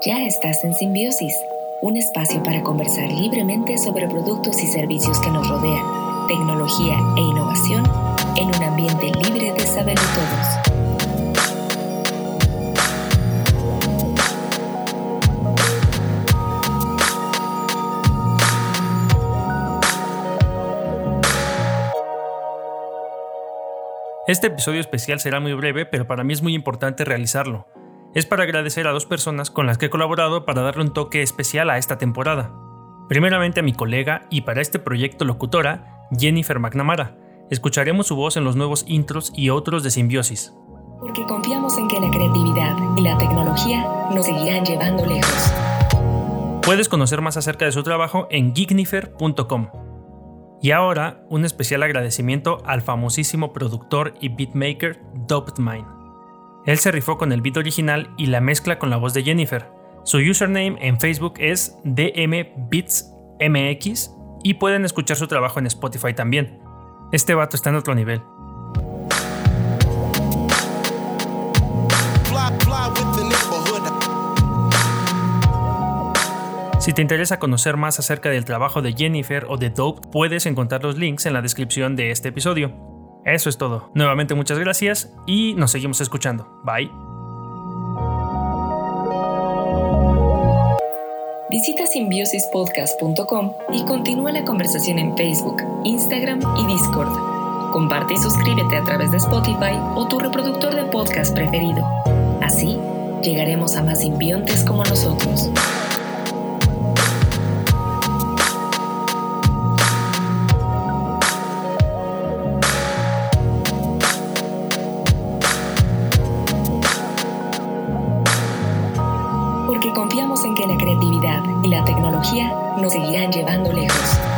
Ya estás en Simbiosis, un espacio para conversar libremente sobre productos y servicios que nos rodean, tecnología e innovación en un ambiente libre de saberlo todos. Este episodio especial será muy breve, pero para mí es muy importante realizarlo es para agradecer a dos personas con las que he colaborado para darle un toque especial a esta temporada. Primeramente a mi colega y para este proyecto locutora, Jennifer McNamara. Escucharemos su voz en los nuevos intros y otros de Simbiosis. Porque confiamos en que la creatividad y la tecnología nos seguirán llevando lejos. Puedes conocer más acerca de su trabajo en geeknifer.com. Y ahora, un especial agradecimiento al famosísimo productor y beatmaker Mine. Él se rifó con el beat original y la mezcla con la voz de Jennifer. Su username en Facebook es DMBeatsMX y pueden escuchar su trabajo en Spotify también. Este vato está en otro nivel. Si te interesa conocer más acerca del trabajo de Jennifer o de Dope, puedes encontrar los links en la descripción de este episodio. Eso es todo. Nuevamente muchas gracias y nos seguimos escuchando. Bye. Visita simbiosispodcast.com y continúa la conversación en Facebook, Instagram y Discord. Comparte y suscríbete a través de Spotify o tu reproductor de podcast preferido. Así, llegaremos a más simbiontes como nosotros. Porque confiamos en que la creatividad y la tecnología nos seguirán llevando lejos.